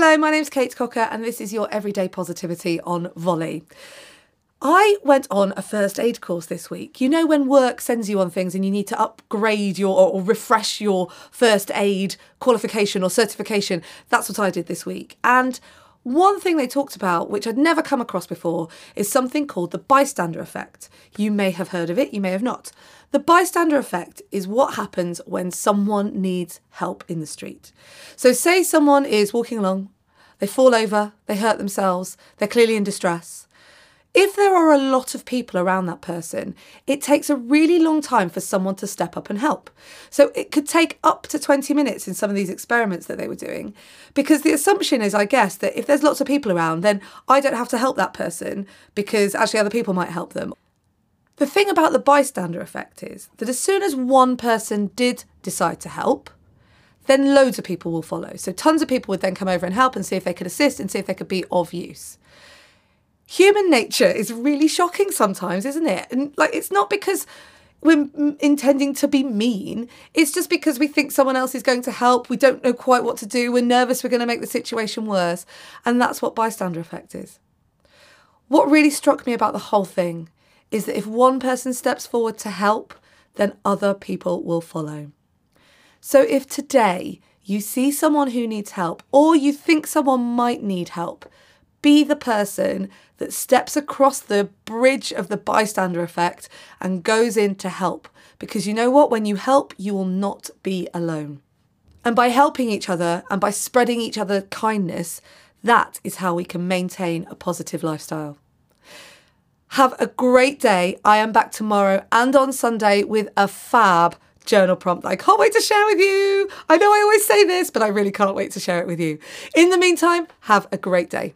Hello, my name's Kate Cocker, and this is your Everyday Positivity on Volley. I went on a first aid course this week. You know, when work sends you on things and you need to upgrade your or refresh your first aid qualification or certification, that's what I did this week. And one thing they talked about, which I'd never come across before, is something called the bystander effect. You may have heard of it, you may have not. The bystander effect is what happens when someone needs help in the street. So, say someone is walking along, they fall over, they hurt themselves, they're clearly in distress if there are a lot of people around that person, it takes a really long time for someone to step up and help. So it could take up to 20 minutes in some of these experiments that they were doing. Because the assumption is, I guess, that if there's lots of people around, then I don't have to help that person because actually other people might help them. The thing about the bystander effect is that as soon as one person did decide to help, then loads of people will follow. So tons of people would then come over and help and see if they could assist and see if they could be of use human nature is really shocking sometimes, isn't it? And like, it's not because we're intending to be mean. It's just because we think someone else is going to help. We don't know quite what to do. We're nervous we're going to make the situation worse. And that's what bystander effect is. What really struck me about the whole thing is that if one person steps forward to help, then other people will follow. So if today you see someone who needs help or you think someone might need help, be the person that steps across the bridge of the bystander effect and goes in to help. Because you know what? When you help, you will not be alone. And by helping each other and by spreading each other kindness, that is how we can maintain a positive lifestyle. Have a great day. I am back tomorrow and on Sunday with a fab journal prompt that I can't wait to share with you. I know I always say this, but I really can't wait to share it with you. In the meantime, have a great day.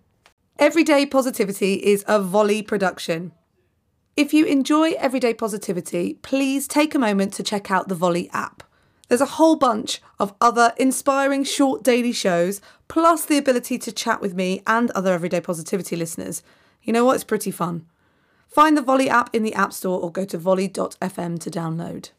Everyday Positivity is a volley production. If you enjoy Everyday Positivity, please take a moment to check out the Volley app. There's a whole bunch of other inspiring short daily shows, plus the ability to chat with me and other Everyday Positivity listeners. You know what? It's pretty fun. Find the Volley app in the App Store or go to volley.fm to download.